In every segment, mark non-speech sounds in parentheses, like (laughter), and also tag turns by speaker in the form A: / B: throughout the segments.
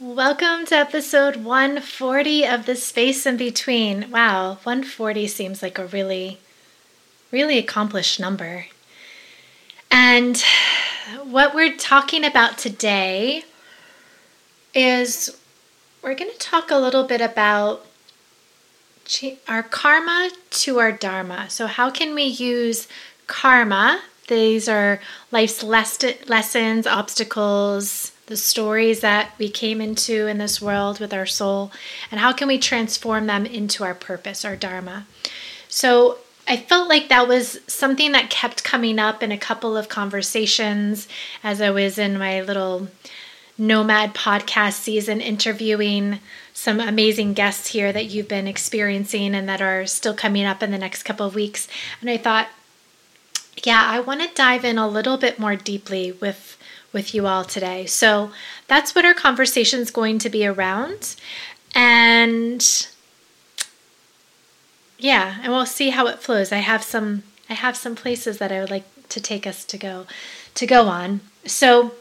A: Welcome to episode 140 of The Space in Between. Wow, 140 seems like a really, really accomplished number. And what we're talking about today is we're going to talk a little bit about our karma to our dharma. So, how can we use karma? These are life's lessons, obstacles, the stories that we came into in this world with our soul, and how can we transform them into our purpose, our dharma. So, I felt like that was something that kept coming up in a couple of conversations as I was in my little Nomad podcast season interviewing some amazing guests here that you've been experiencing and that are still coming up in the next couple of weeks. And I thought, yeah, I want to dive in a little bit more deeply with with you all today. So that's what our conversation is going to be around. And yeah, and we'll see how it flows. I have some I have some places that I would like to take us to go to go on. So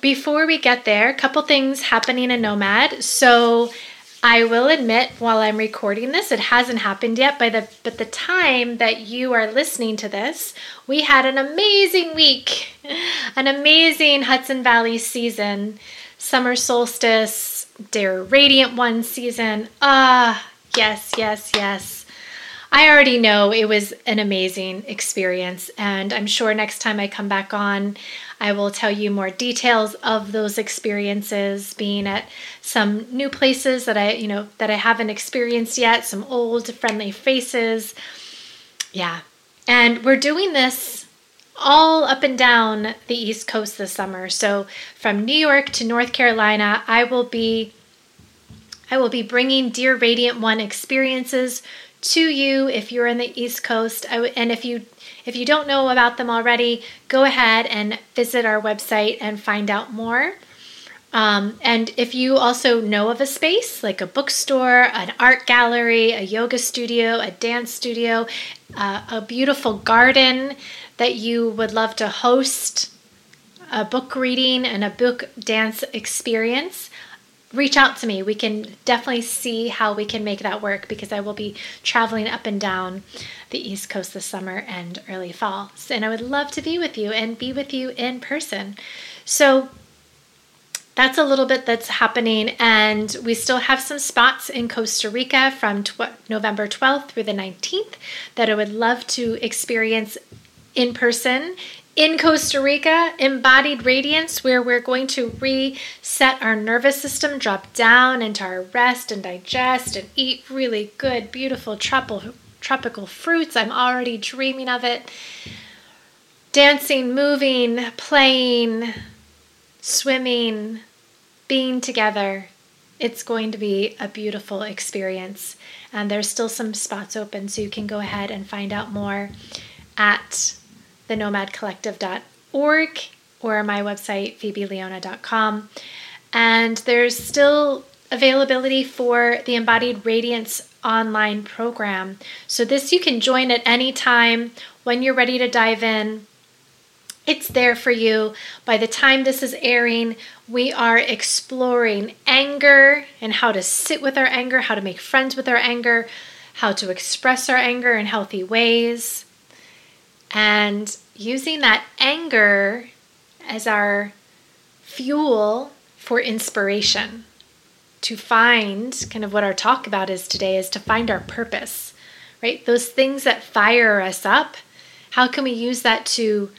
A: before we get there, a couple things happening in Nomad. So I will admit while I'm recording this, it hasn't happened yet. By the but the time that you are listening to this, we had an amazing week, an amazing Hudson Valley season, summer solstice, Dear Radiant One season. Ah, yes, yes, yes. I already know it was an amazing experience, and I'm sure next time I come back on, I will tell you more details of those experiences being at some new places that I, you know, that I haven't experienced yet, some old friendly faces. Yeah. And we're doing this all up and down the East Coast this summer. So from New York to North Carolina, I will be I will be bringing Dear Radiant One experiences to you if you're in the East Coast. and if you if you don't know about them already, go ahead and visit our website and find out more. Um, and if you also know of a space like a bookstore, an art gallery, a yoga studio, a dance studio, uh, a beautiful garden that you would love to host a book reading and a book dance experience, reach out to me. We can definitely see how we can make that work because I will be traveling up and down the East Coast this summer and early fall. And I would love to be with you and be with you in person. So that's a little bit that's happening. And we still have some spots in Costa Rica from tw- November 12th through the 19th that I would love to experience in person in Costa Rica, embodied radiance, where we're going to reset our nervous system, drop down into our rest and digest, and eat really good, beautiful tropical, tropical fruits. I'm already dreaming of it. Dancing, moving, playing, swimming, being together. It's going to be a beautiful experience. And there's still some spots open, so you can go ahead and find out more at thenomadcollective.org or my website, phoebeleona.com. And there's still availability for the Embodied Radiance online program. So, this you can join at any time when you're ready to dive in. It's there for you. By the time this is airing, we are exploring anger and how to sit with our anger, how to make friends with our anger, how to express our anger in healthy ways and using that anger as our fuel for inspiration to find kind of what our talk about is today is to find our purpose right those things that fire us up how can we use that to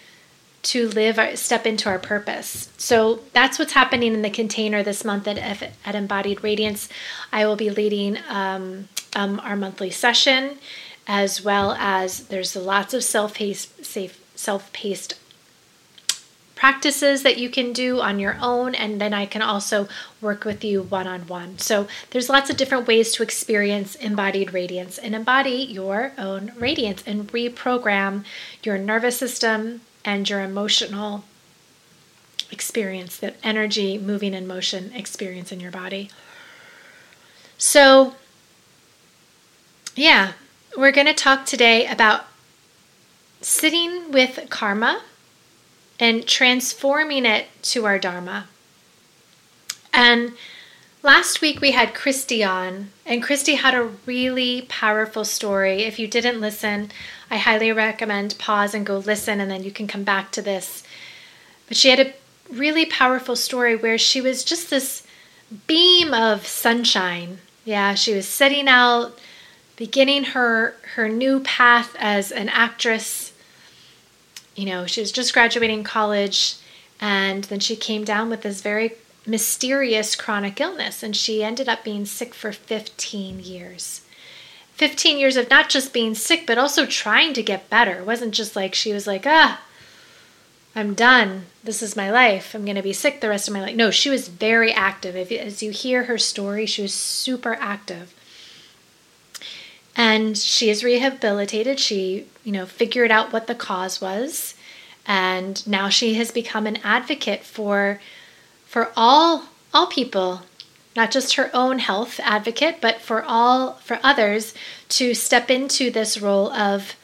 A: to live our, step into our purpose so that's what's happening in the container this month at, at embodied radiance i will be leading um, um, our monthly session as well as there's lots of self-paced, safe, self-paced practices that you can do on your own and then I can also work with you one-on-one. So there's lots of different ways to experience embodied radiance and embody your own radiance and reprogram your nervous system and your emotional experience, that energy moving in motion experience in your body. So yeah, we're going to talk today about sitting with karma and transforming it to our dharma. And last week we had Christy on, and Christy had a really powerful story. If you didn't listen, I highly recommend pause and go listen, and then you can come back to this. But she had a really powerful story where she was just this beam of sunshine. Yeah, she was setting out, beginning her her new path as an actress. You know, she was just graduating college and then she came down with this very mysterious chronic illness and she ended up being sick for 15 years. 15 years of not just being sick but also trying to get better. It wasn't just like she was like, "Ah, I'm done. This is my life. I'm going to be sick the rest of my life." No, she was very active. If, as you hear her story, she was super active. And she is rehabilitated. She, you know, figured out what the cause was and now she has become an advocate for for all all people not just her own health advocate but for all for others to step into this role of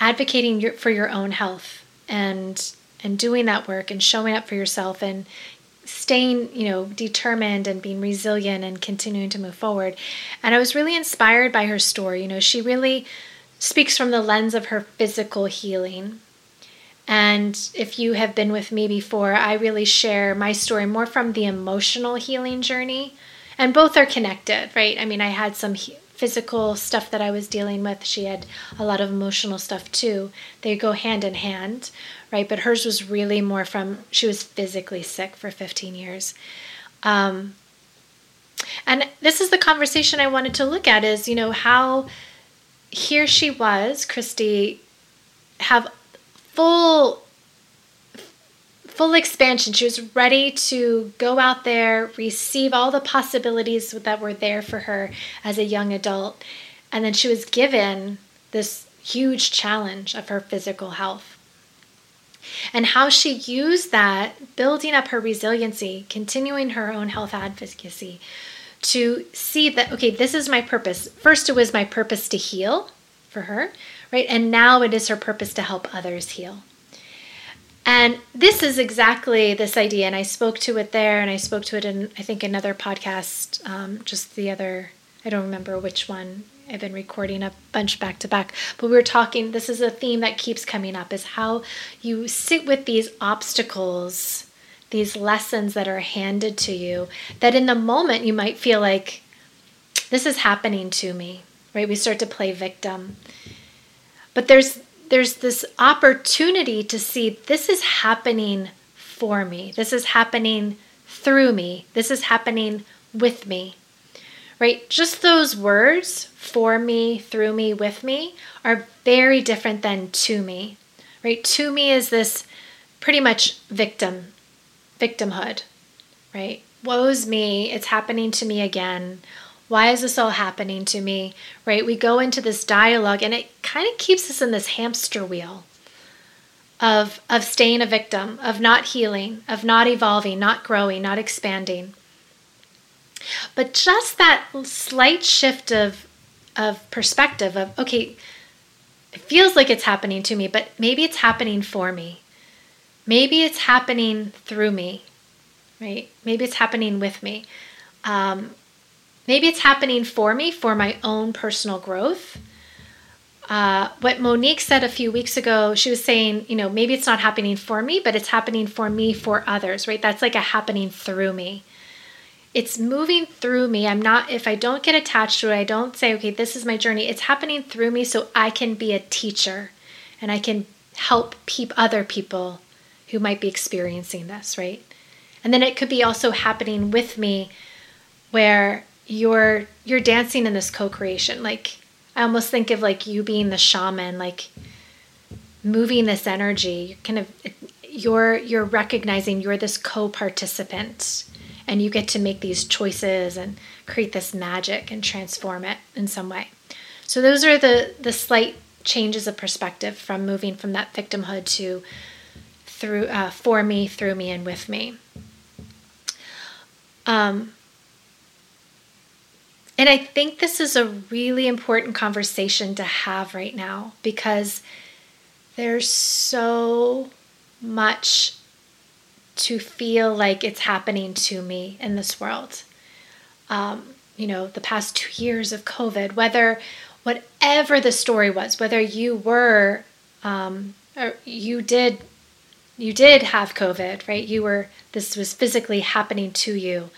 A: advocating your, for your own health and and doing that work and showing up for yourself and staying you know determined and being resilient and continuing to move forward. And i was really inspired by her story. You know she really speaks from the lens of her physical healing and if you have been with me before, I really share my story more from the emotional healing journey. And both are connected, right? I mean, I had some physical stuff that I was dealing with. She had a lot of emotional stuff too. They go hand in hand, right? But hers was really more from she was physically sick for 15 years. Um, and this is the conversation I wanted to look at is, you know, how here she was, Christy, have full full expansion. She was ready to go out there, receive all the possibilities that were there for her as a young adult. And then she was given this huge challenge of her physical health. And how she used that, building up her resiliency, continuing her own health advocacy, to see that, okay, this is my purpose. First, it was my purpose to heal for her right? And now it is her purpose to help others heal. And this is exactly this idea. And I spoke to it there, and I spoke to it in, I think, another podcast um, just the other, I don't remember which one. I've been recording a bunch back to back, but we were talking. This is a theme that keeps coming up is how you sit with these obstacles, these lessons that are handed to you, that in the moment you might feel like, this is happening to me, right? We start to play victim. But there's there's this opportunity to see this is happening for me. This is happening through me. This is happening with me. Right? Just those words, for me, through me, with me, are very different than to me. Right? To me is this pretty much victim, victimhood. Right? Woe's me, it's happening to me again. Why is this all happening to me? Right? We go into this dialogue and it kind of keeps us in this hamster wheel of of staying a victim, of not healing, of not evolving, not growing, not expanding. But just that slight shift of of perspective of okay, it feels like it's happening to me, but maybe it's happening for me. Maybe it's happening through me, right? Maybe it's happening with me. Um, Maybe it's happening for me for my own personal growth. Uh, what Monique said a few weeks ago, she was saying, you know, maybe it's not happening for me, but it's happening for me for others, right? That's like a happening through me. It's moving through me. I'm not, if I don't get attached to it, I don't say, okay, this is my journey. It's happening through me so I can be a teacher and I can help peep other people who might be experiencing this, right? And then it could be also happening with me where you're you're dancing in this co-creation. Like i almost think of like you being the shaman like moving this energy. Kind of you're you're recognizing you're this co-participant and you get to make these choices and create this magic and transform it in some way. So those are the the slight changes of perspective from moving from that victimhood to through uh, for me through me and with me. Um, and I think this is a really important conversation to have right now because there's so much to feel like it's happening to me in this world. Um, you know, the past two years of COVID, whether whatever the story was, whether you were, um, or you did, you did have COVID, right? You were, this was physically happening to you,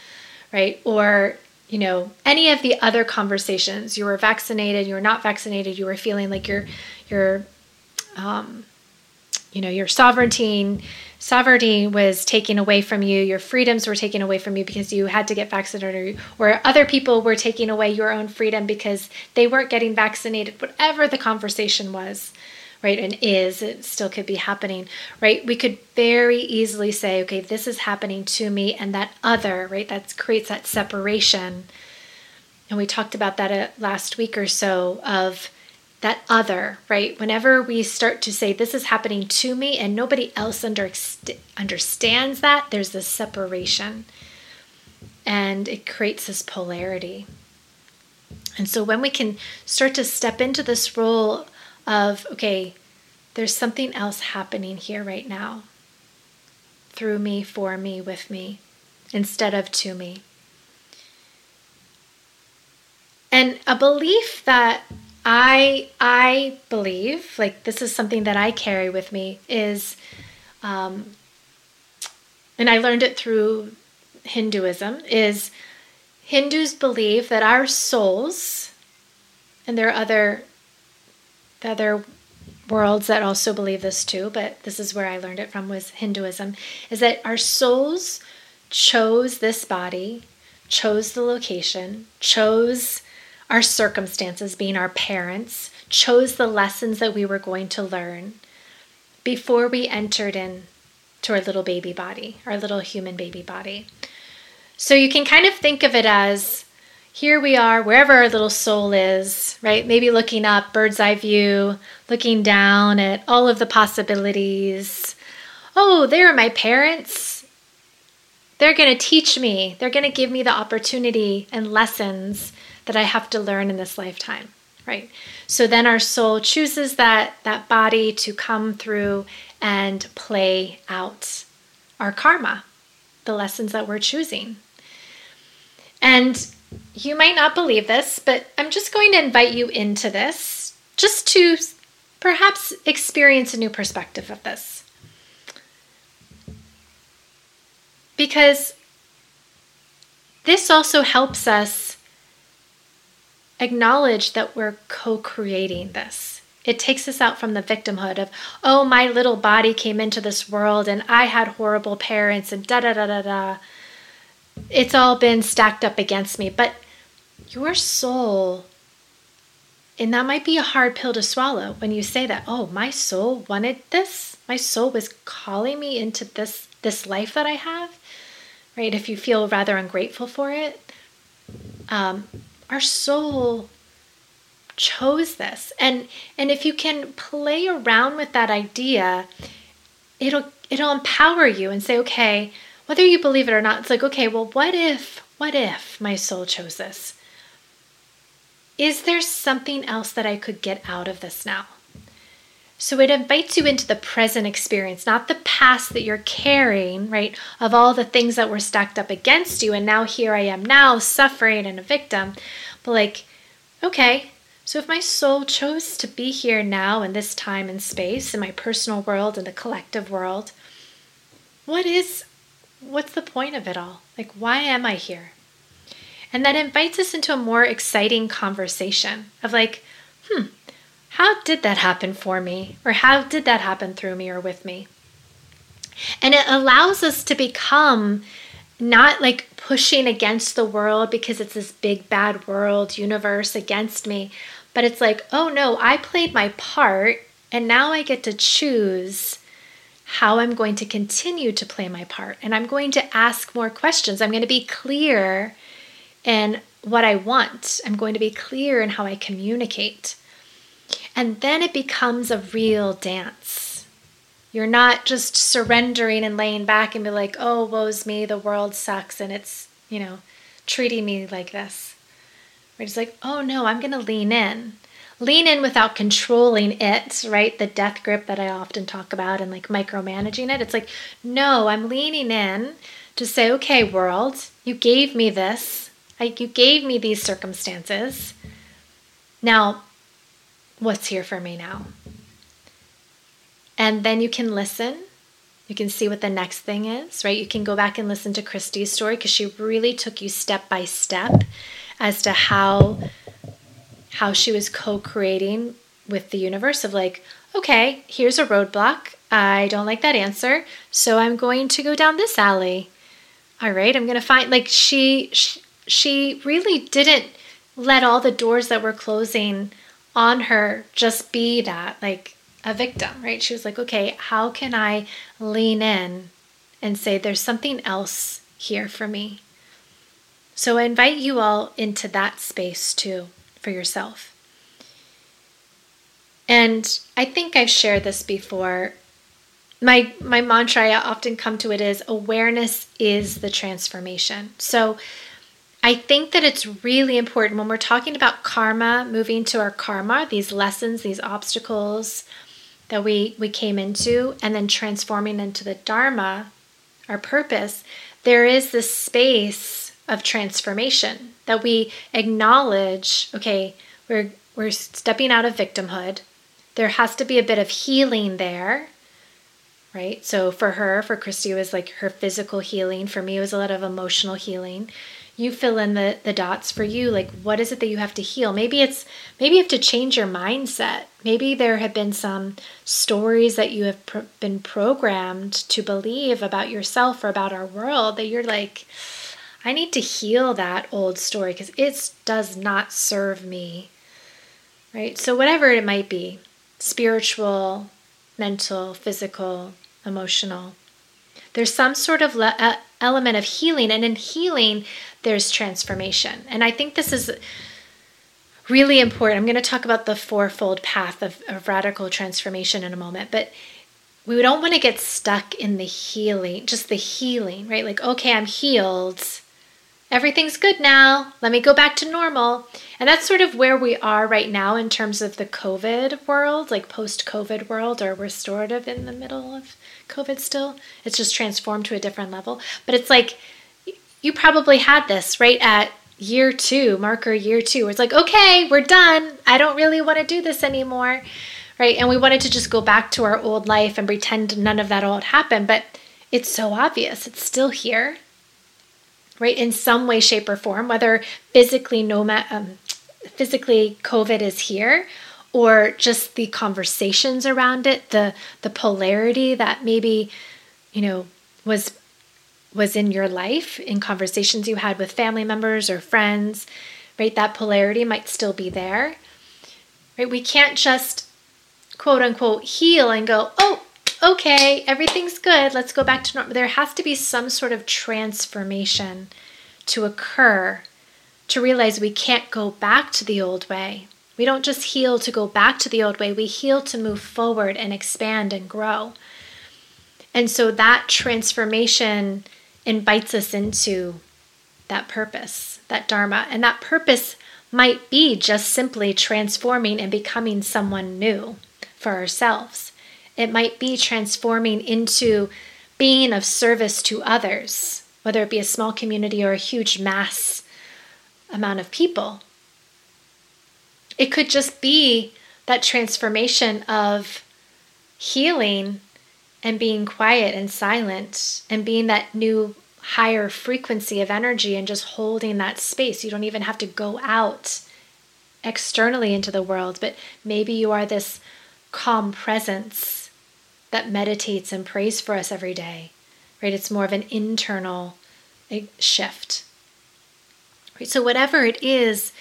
A: right? Or, you know, any of the other conversations, you were vaccinated, you were not vaccinated, you were feeling like your, your, um, you know, your sovereignty, sovereignty was taken away from you, your freedoms were taken away from you because you had to get vaccinated, or, or other people were taking away your own freedom because they weren't getting vaccinated, whatever the conversation was, right, and is, it still could be happening, right? We could very easily say, okay, this is happening to me, and that other, right, that creates that separation. And we talked about that uh, last week or so of that other, right? Whenever we start to say, This is happening to me, and nobody else under, understands that, there's this separation. And it creates this polarity. And so when we can start to step into this role of, okay, there's something else happening here right now through me, for me, with me, instead of to me. And a belief that I I believe like this is something that I carry with me is, um, and I learned it through Hinduism is Hindus believe that our souls, and there are other other worlds that also believe this too, but this is where I learned it from was Hinduism, is that our souls chose this body, chose the location, chose our circumstances, being our parents, chose the lessons that we were going to learn before we entered in to our little baby body, our little human baby body. So you can kind of think of it as here we are, wherever our little soul is, right? Maybe looking up, bird's eye view, looking down at all of the possibilities. Oh, there are my parents. They're going to teach me, they're going to give me the opportunity and lessons that I have to learn in this lifetime, right? So then our soul chooses that that body to come through and play out our karma, the lessons that we're choosing. And you might not believe this, but I'm just going to invite you into this just to perhaps experience a new perspective of this. Because this also helps us acknowledge that we're co creating this. It takes us out from the victimhood of, oh, my little body came into this world and I had horrible parents and da da da da da. It's all been stacked up against me. But your soul, and that might be a hard pill to swallow when you say that, oh, my soul wanted this. My soul was calling me into this this life that I have, right? If you feel rather ungrateful for it, um, our soul chose this. And and if you can play around with that idea, it'll it'll empower you and say, okay, whether you believe it or not, it's like, okay, well, what if, what if my soul chose this? Is there something else that I could get out of this now? So it invites you into the present experience, not the past that you're carrying, right? Of all the things that were stacked up against you. And now here I am now suffering and a victim. But like, okay, so if my soul chose to be here now in this time and space, in my personal world and the collective world, what is, what's the point of it all? Like, why am I here? And that invites us into a more exciting conversation of like, hmm, how did that happen for me? Or how did that happen through me or with me? And it allows us to become not like pushing against the world because it's this big bad world universe against me, but it's like, oh no, I played my part and now I get to choose how I'm going to continue to play my part. And I'm going to ask more questions. I'm going to be clear in what I want, I'm going to be clear in how I communicate. And then it becomes a real dance. You're not just surrendering and laying back and be like, oh, woe's me, the world sucks and it's, you know, treating me like this. Right? It's like, oh no, I'm going to lean in. Lean in without controlling it, right? The death grip that I often talk about and like micromanaging it. It's like, no, I'm leaning in to say, okay, world, you gave me this. Like you gave me these circumstances. Now, what's here for me now? And then you can listen. You can see what the next thing is, right? You can go back and listen to Christy's story because she really took you step by step as to how how she was co-creating with the universe of like, okay, here's a roadblock. I don't like that answer, so I'm going to go down this alley. All right, I'm going to find like she she really didn't let all the doors that were closing on her just be that like a victim, right? She was like, okay, how can I lean in and say there's something else here for me? So I invite you all into that space too for yourself. And I think I've shared this before. My my mantra I often come to it is awareness is the transformation. So I think that it's really important when we're talking about karma, moving to our dharma, these lessons, these obstacles that we we came into and then transforming into the dharma, our purpose, there is this space of transformation that we acknowledge okay we're we're stepping out of victimhood. There has to be a bit of healing there right? So for her for christy it was like her physical healing. For me it was a lot of emotional healing. You fill in the the dots for you like what is it that you have to heal? Maybe it's maybe you have to change your mindset. Maybe there have been some stories that you have been programmed to believe about yourself or about our world that you're like I need to heal that old story because it does not serve me. Right? So, whatever it might be spiritual, mental, physical, emotional there's some sort of le- element of healing. And in healing, there's transformation. And I think this is really important. I'm going to talk about the fourfold path of, of radical transformation in a moment. But we don't want to get stuck in the healing, just the healing, right? Like, okay, I'm healed everything's good now. Let me go back to normal. And that's sort of where we are right now in terms of the COVID world, like post COVID world, or we're sort of in the middle of COVID still. It's just transformed to a different level. But it's like you probably had this right at year two, marker year two, where it's like, okay, we're done. I don't really want to do this anymore. Right. And we wanted to just go back to our old life and pretend none of that all happened. But it's so obvious. It's still here right? In some way, shape, or form, whether physically nomad, um, physically COVID is here, or just the conversations around it, the the polarity that maybe, you know, was was in your life in conversations you had with family members or friends, right? That polarity might still be there. Right? We can't just quote unquote heal and go, "Oh, okay, everything's good, let's go back to normal. There has to be some sort of transformation to occur to realize we can't go back to the old way. We don't just heal to go back to the old way, we heal to move forward and expand and grow. And so that transformation invites us into that purpose, that Dharma. And that purpose might be just simply transforming and becoming someone new for ourselves. It might be transforming into being of service to others, whether it be a small community or a huge mass amount of people. It could just be that transformation of healing and being quiet and silent and being that new higher frequency of energy and just holding that space. You don't even have to go out externally into the world, but maybe you are this calm presence that meditates and prays for us every day, right? It's more of an internal shift. Right? So, whatever it is,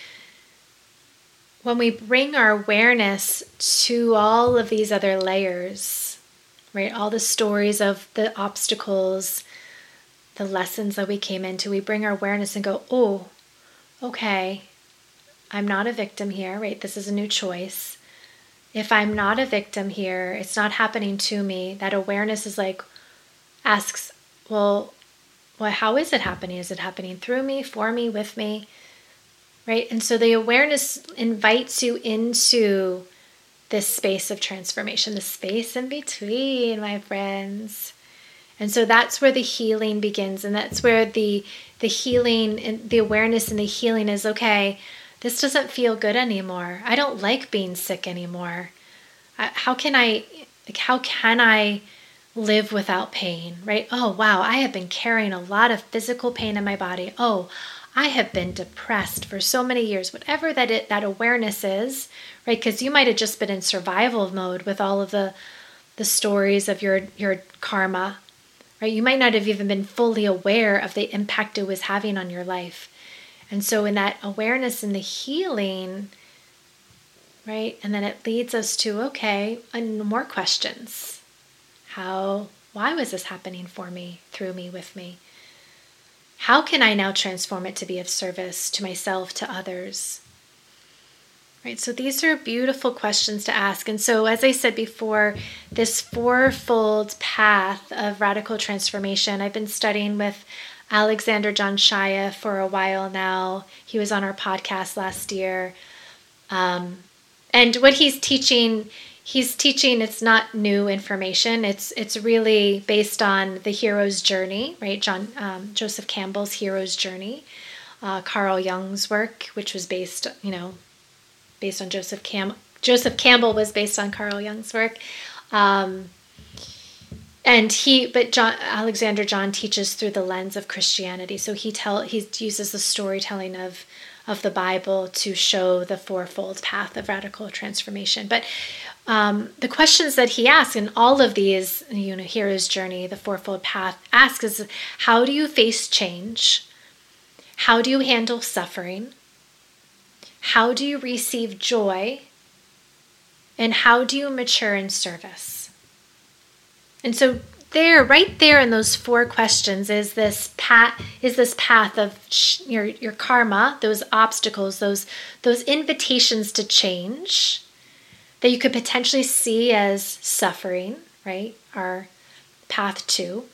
A: when we bring our awareness to all of these other layers, right? All the stories of the obstacles, the lessons that we came into, we bring our awareness and go, oh, okay, I'm not a victim here, right? This is a new choice if I'm not a victim here, it's not happening to me, that awareness is like, asks, well, well, how is it happening? Is it happening through me, for me, with me? right? And so the awareness invites you into this space of transformation, the space in between, my friends. And so that's where the healing begins and that's where the the healing and the awareness and the healing is okay, this doesn't feel good anymore. I don't like being sick anymore. How can I like how can I live without pain, right? Oh, wow, I have been carrying a lot of physical pain in my body. Oh, I have been depressed for so many years. Whatever that it, that awareness is, right? Because you might have just been in survival mode with all of the the stories of your your karma, right? You might not have even been fully aware of the impact it was having on your life. And so in that awareness and the healing, right? And then it leads us to okay, and more questions. How why was this happening for me, through me, with me? How can I now transform it to be of service to myself, to others? Right, so these are beautiful questions to ask. And so, as I said before, this fourfold path of radical transformation, I've been studying with Alexander John Shaia for a while now. He was on our podcast last year. Um, and what he's teaching he's teaching it's not new information it's it's really based on the hero's journey right john um, joseph campbell's hero's journey uh, carl jung's work which was based you know based on joseph cam joseph campbell was based on carl jung's work um, and he but john alexander john teaches through the lens of christianity so he tell he uses the storytelling of of the bible to show the fourfold path of radical transformation but um, the questions that he asks in all of these, you know, hero's journey, the fourfold path, asks is how do you face change? How do you handle suffering? How do you receive joy? And how do you mature in service? And so there, right there in those four questions is this path is this path of your your karma, those obstacles, those those invitations to change that you could potentially see as suffering, right? Our path two.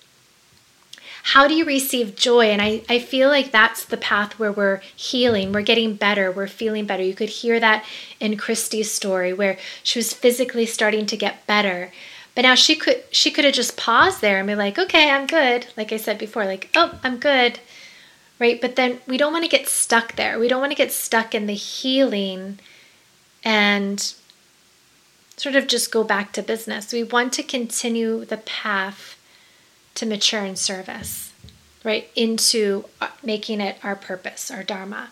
A: How do you receive joy? And I, I feel like that's the path where we're healing, we're getting better, we're feeling better. You could hear that in Christy's story where she was physically starting to get better. But now she could she could have just paused there and be like, okay, I'm good. Like I said before, like, oh, I'm good. Right? But then we don't want to get stuck there. We don't want to get stuck in the healing and sort of just go back to business. We want to continue the path to mature in service, right? Into uh, making it our purpose, our Dharma.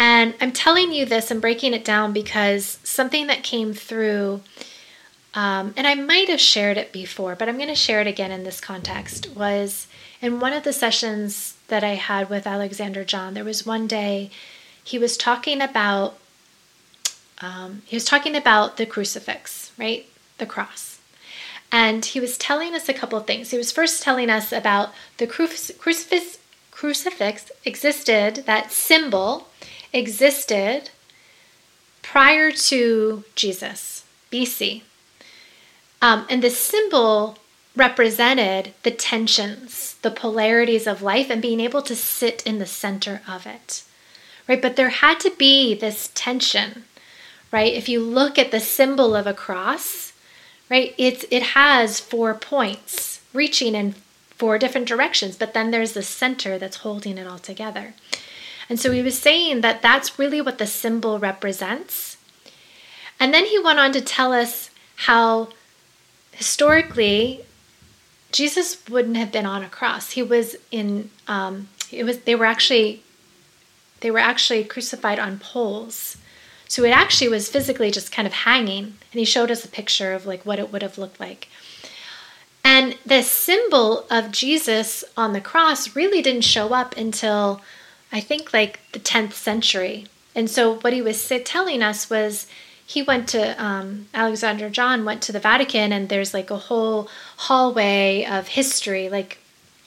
A: And I'm telling you this and breaking it down because something that came through, um, and I might have shared it before, but I'm going to share it again in this context, was in one of the sessions that I had with Alexander John, there was one day he was talking about um, he was talking about the crucifix, right? The cross. And he was telling us a couple of things. He was first telling us about the crucifix, crucifix existed, that symbol existed prior to Jesus, BC. Um, and the symbol represented the tensions, the polarities of life, and being able to sit in the center of it. Right? But there had to be this tension right? If you look at the symbol of a cross, right, it's it has four points reaching in four different directions, but then there's the center that's holding it all together. And so he was saying that that's really what the symbol represents. And then he went on to tell us how historically Jesus wouldn't have been on a cross. He was in um, it was they were actually they were actually crucified on poles. So it actually was physically just kind of hanging. And he showed us a picture of like what it would have looked like. And the symbol of Jesus on the cross really didn't show up until I think like the 10th century. And so what he was telling us was he went to um, Alexander John went to the Vatican, and there's like a whole hallway of history, like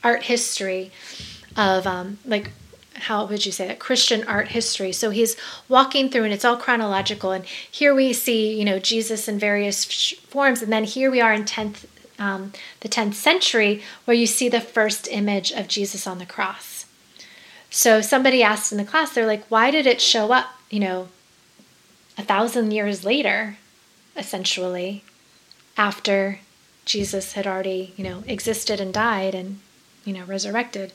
A: art history of um, like how would you say that? Christian art history. So he's walking through and it's all chronological and here we see you know jesus in various forms and then here we are in 10th um, the 10th century where you see the first image of jesus on the cross. So somebody asked in the class, they're like, why did it show up, you know, a thousand years later, essentially, after Jesus had already, you know, existed and died and, you know, resurrected?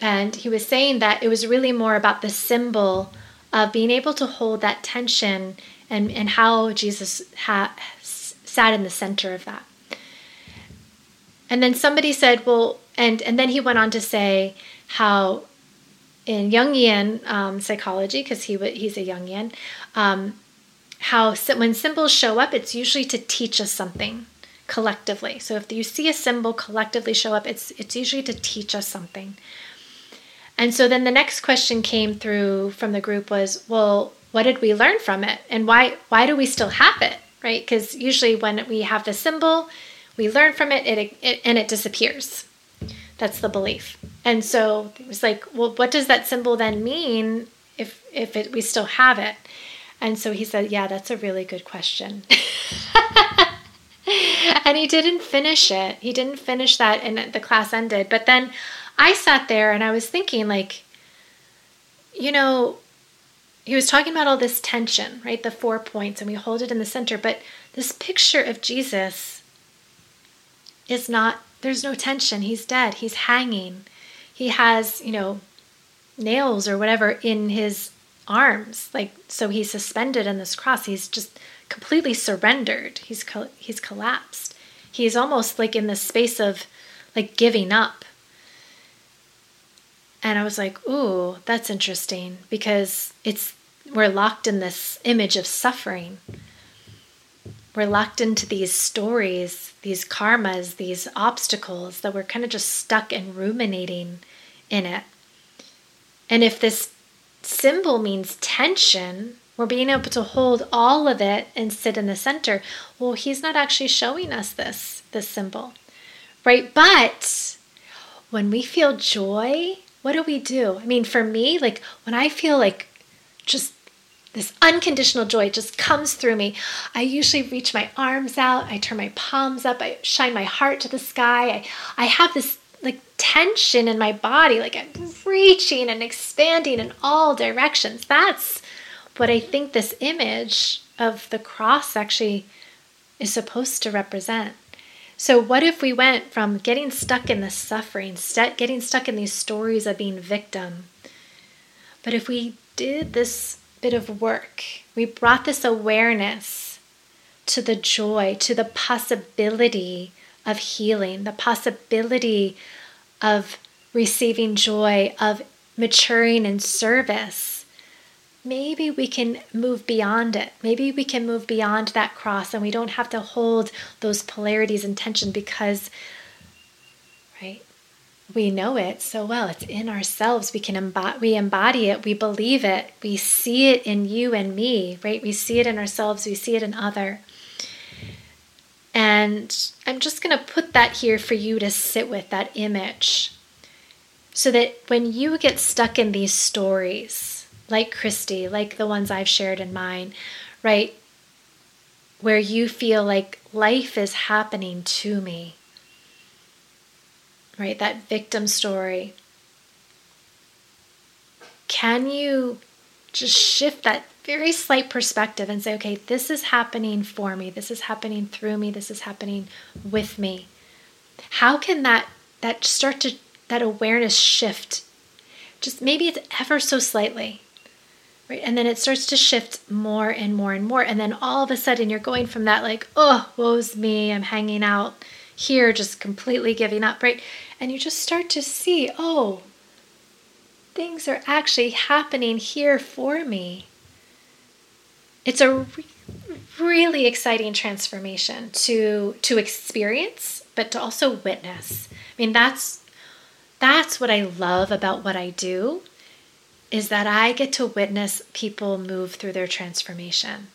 A: And he was saying that it was really more about the symbol of being able to hold that tension and, and how Jesus ha- sat in the center of that. And then somebody said, well, and, and then he went on to say how in Jungian um, psychology, because he he's a Jungian, um, how when symbols show up, it's usually to teach us something collectively. So if you see a symbol collectively show up, it's it's usually to teach us something. And so then the next question came through from the group was, well, what did we learn from it, and why why do we still have it, right? Because usually when we have the symbol, we learn from it, it, it and it disappears. That's the belief. And so it was like, well, what does that symbol then mean if if it, we still have it? And so he said, yeah, that's a really good question. (laughs) and he didn't finish it. He didn't finish that, and the class ended. But then I sat there and I was thinking, like, you know, he was talking about all this tension, right? The four points, and we hold it in the center. But this picture of Jesus is not there's no tension. He's dead. He's hanging. He has, you know, nails or whatever in his arms. Like so he's suspended in this cross. He's just completely surrendered. He's he's collapsed. He's almost like in the space of like giving up. And I was like, "Ooh, that's interesting because it's we're locked in this image of suffering." We're locked into these stories, these karmas, these obstacles that we're kind of just stuck and ruminating in it. And if this symbol means tension, we're being able to hold all of it and sit in the center. Well, he's not actually showing us this this symbol. Right? But when we feel joy, what do we do? I mean, for me, like when I feel like just this unconditional joy just comes through me. I usually reach my arms out, I turn my palms up, I shine my heart to the sky. I, I have this like tension in my body, like I'm reaching and expanding in all directions. That's what I think this image of the cross actually is supposed to represent. So, what if we went from getting stuck in the suffering, st- getting stuck in these stories of being victim, but if we did this bit of work. We brought this awareness to the joy, to the possibility of healing, the possibility of receiving joy, of maturing in service. Maybe we can move beyond it. Maybe we can move beyond that cross and we don't have to hold those polarities in tension because? We know it so well. It's in ourselves. We can embody, we embody it. We believe it. We see it in you and me, right? We see it in ourselves. We see it in other. And I'm just going to put that here for you to sit with that image so that when you get stuck in these stories, like Christy, like the ones I've shared in mine, right? Where you feel like life is happening to me right? That victim story. Can you just shift that very slight perspective and say, okay, this is happening for me, this is happening through me, this is happening with me? How can that that start to that awareness shift? Just maybe it's ever so slightly. Right? And then it starts to shift more and more and more. And then all of a sudden you're going from that like, oh, woe's me, I'm hanging out here, just completely giving up, right? And you just start to see, oh, things are actually happening here for me. It's a re- really exciting transformation to to experience, but to also witness. I mean, that's that's what I love about what I do is that I get to witness people move through their transformation.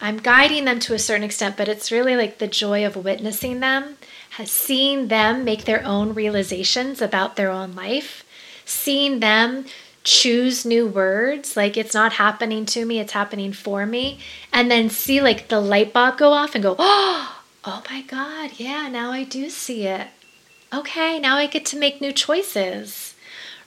A: I'm guiding them to a certain extent, but it's really like the joy of witnessing them, seeing them make their own realizations about their own life, seeing them choose new words, like it's not happening to me, it's happening for me, and then see like the light bulb go off and go, oh, (gasps) oh my God, yeah, now I do see it. Okay, now I get to make new choices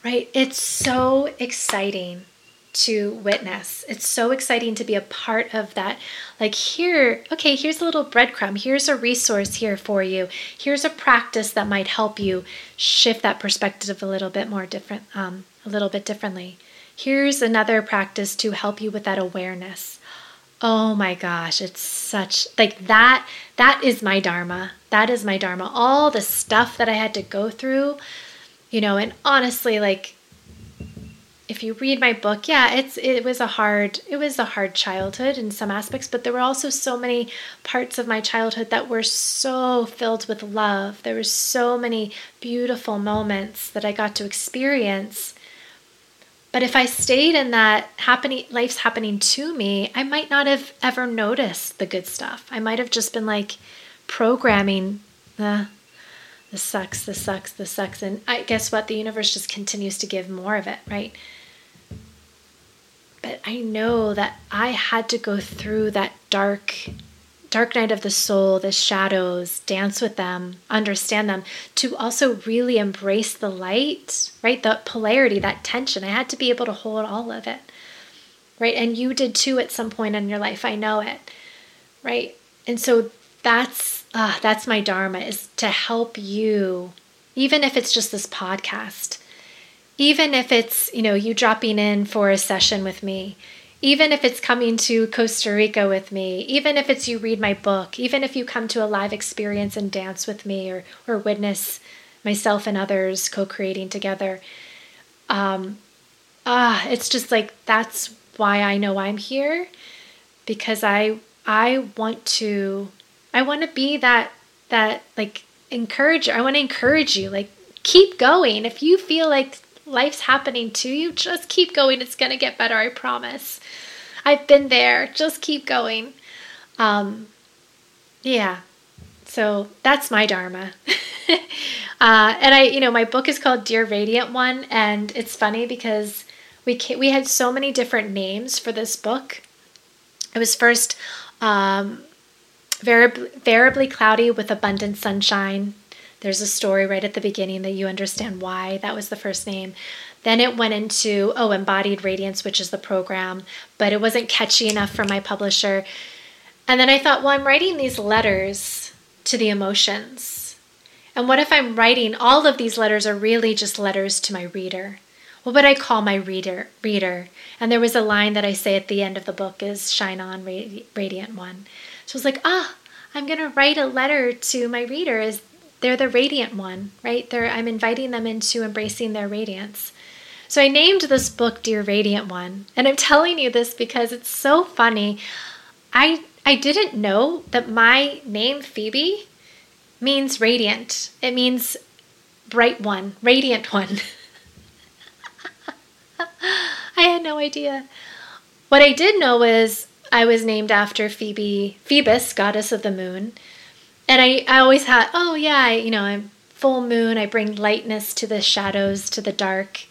A: right? It's so exciting to witness. It's so exciting to be a part of that. Like, here, okay, here's a little breadcrumb. Here's a resource here for you. Here's a practice that might help you shift that perspective a little bit more different, um, a little bit differently. Here's another practice to help you with that awareness. Oh my gosh, it's such like that. That is my Dharma. That is my Dharma. All the stuff that I had to go through, you know, and honestly, like if you read my book, yeah, it's it was a hard it was a hard childhood in some aspects, but there were also so many parts of my childhood that were so filled with love. There were so many beautiful moments that I got to experience. But if I stayed in that happening life's happening to me, I might not have ever noticed the good stuff. I might have just been like programming the this sucks, this sucks, this sucks. And I guess what? The universe just continues to give more of it, right? but I know that I had to go through that dark dark night of the soul, the shadows, dance with them, understand them, to also really embrace the light, right? The polarity, that tension. I had to be able to hold all of it, right? And you did too at some point in your life. I know it, right? And so that's uh, that's my dharma is to help you, even if it's just this podcast, even if it's, you know, you dropping in for a session with me, even if it's coming to Costa Rica with me, even if it's you read my book, even if you come to a live experience and dance with me or, or witness myself and others co creating together. Um, ah, it's just like that's why I know I'm here. Because I I want to I want to be that that like encourage I want to encourage you like keep going if you feel like life's happening to you, just keep going. It's going to get better, I promise. I've been there. Just keep going. Um, yeah. So that's my Dharma. (laughs) uh, and I, you know, my book is called Dear Radiant One. And it's funny because we, we had so many different names for this book. It was first um, variably, variably cloudy with abundant sunshine there's a story right at the beginning that you understand why that was the first name. Then it went into, oh, Embodied Radiance, which is the program, but it wasn't catchy enough for my publisher. And then I thought, well, I'm writing these letters to the emotions. And what if I'm writing all of these letters are really just letters to my reader? What would I call my reader? Reader. And there was a line that I say at the end of the book is shine on radiant one. So I was like, ah, I'm going to write a letter to my reader they're the radiant one, right? They're, I'm inviting them into embracing their radiance. So I named this book Dear Radiant One. And I'm telling you this because it's so funny. I I didn't know that my name Phoebe means radiant. It means bright one, radiant one. (laughs) I had no idea. What I did know was I was named after Phoebe, Phoebus, goddess of the moon and I, I always had, oh yeah, I, you know, I'm full moon. I bring lightness to the shadows, to the dark,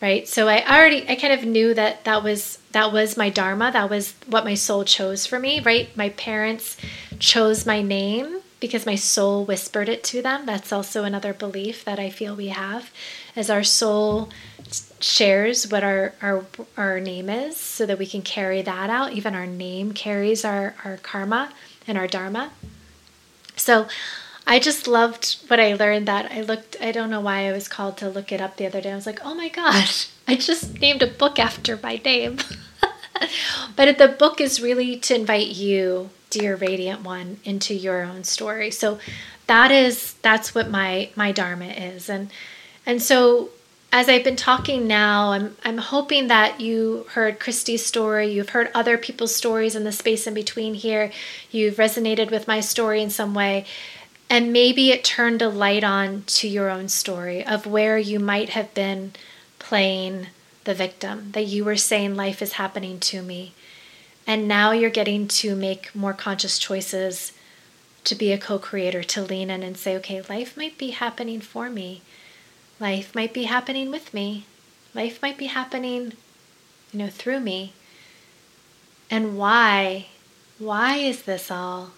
A: right? So I already, I kind of knew that that was that was my dharma. That was what my soul chose for me, right? My parents chose my name because my soul whispered it to them. That's also another belief that I feel we have, as our soul shares what our our our name is, so that we can carry that out. Even our name carries our our karma and our dharma. So I just loved what I learned that I looked, I don't know why I was called to look it up the other day. I was like, oh my gosh, (laughs) I just named a book after my name. (laughs) but the book is really to invite you, dear radiant one, into your own story. So that is that's what my my dharma is. And and so as I've been talking now, I'm I'm hoping that you heard Christy's story, you've heard other people's stories in the space in between here, you've resonated with my story in some way, and maybe it turned a light on to your own story of where you might have been playing the victim, that you were saying life is happening to me. And now you're getting to make more conscious choices to be a co-creator, to lean in and say, okay, life might be happening for me Life might be happening with me. Life might be happening, you know, through me. And why? Why is this all?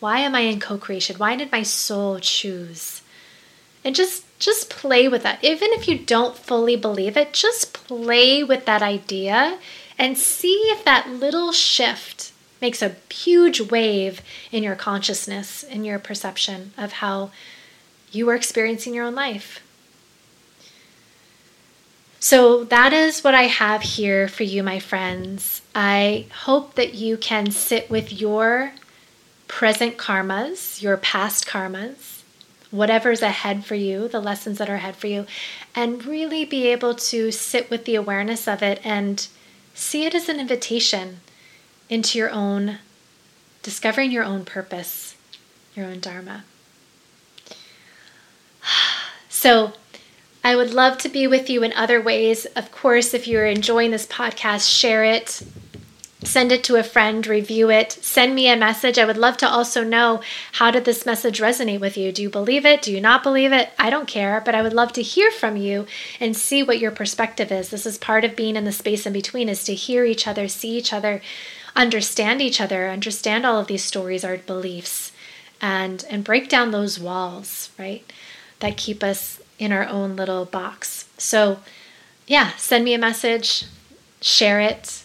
A: Why am I in co creation? Why did my soul choose? and just just play with that. Even if you don't fully believe it, just play with that idea and see if that little shift makes a huge wave in your consciousness, in your perception of how you are experiencing your own life. So, that is what I have here for you, my friends. I hope that you can sit with your present karmas, your past karmas, whatever's ahead for you, the lessons that are ahead for you, and really be able to sit with the awareness of it and see it as an invitation into your own discovering your own purpose, your own Dharma. (sighs) So, I would love to be with you in other ways. Of course, if you're enjoying this podcast, share it, send it to a friend, review it, send me a message. I would love to also know how did this message resonate with you? Do you believe it? Do you not believe it? I don't care, but I would love to hear from you and see what your perspective is. This is part of being in the space in between is to hear each other, see each other, understand each other, understand all of these stories, our beliefs, and and break down those walls, right? That keep us in our own little box. So, yeah, send me a message, share it,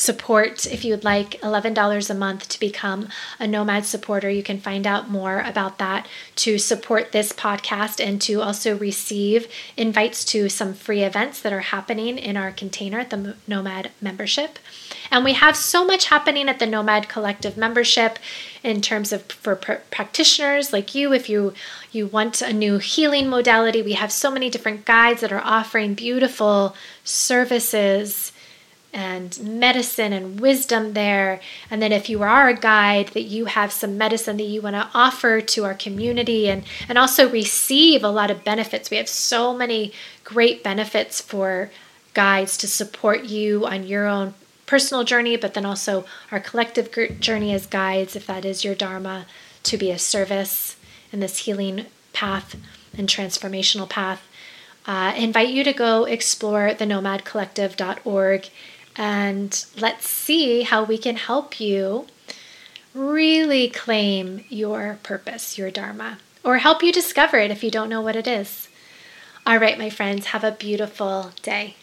A: support. If you would like $11 a month to become a nomad supporter you can find out more about that to support this podcast and to also receive invites to some free events that are happening in our container at the nomad membership. And we have so much happening at the nomad collective membership in terms of for pr- practitioners like you. If you you want a new healing modality we have so many different guides that are offering beautiful services and medicine and wisdom there. And then if you are a guide, that you have some medicine that you want to offer to our community and, and also receive a lot of benefits. We have so many great benefits for guides to support you on your own personal journey, but then also our collective journey as guides, if that is your Dharma, to be a service in this healing path and transformational path. Uh, invite you to go explore the nomadcollective.org and let's see how we can help you really claim your purpose, your Dharma, or help you discover it if you don't know what it is. All right, my friends, have a beautiful day.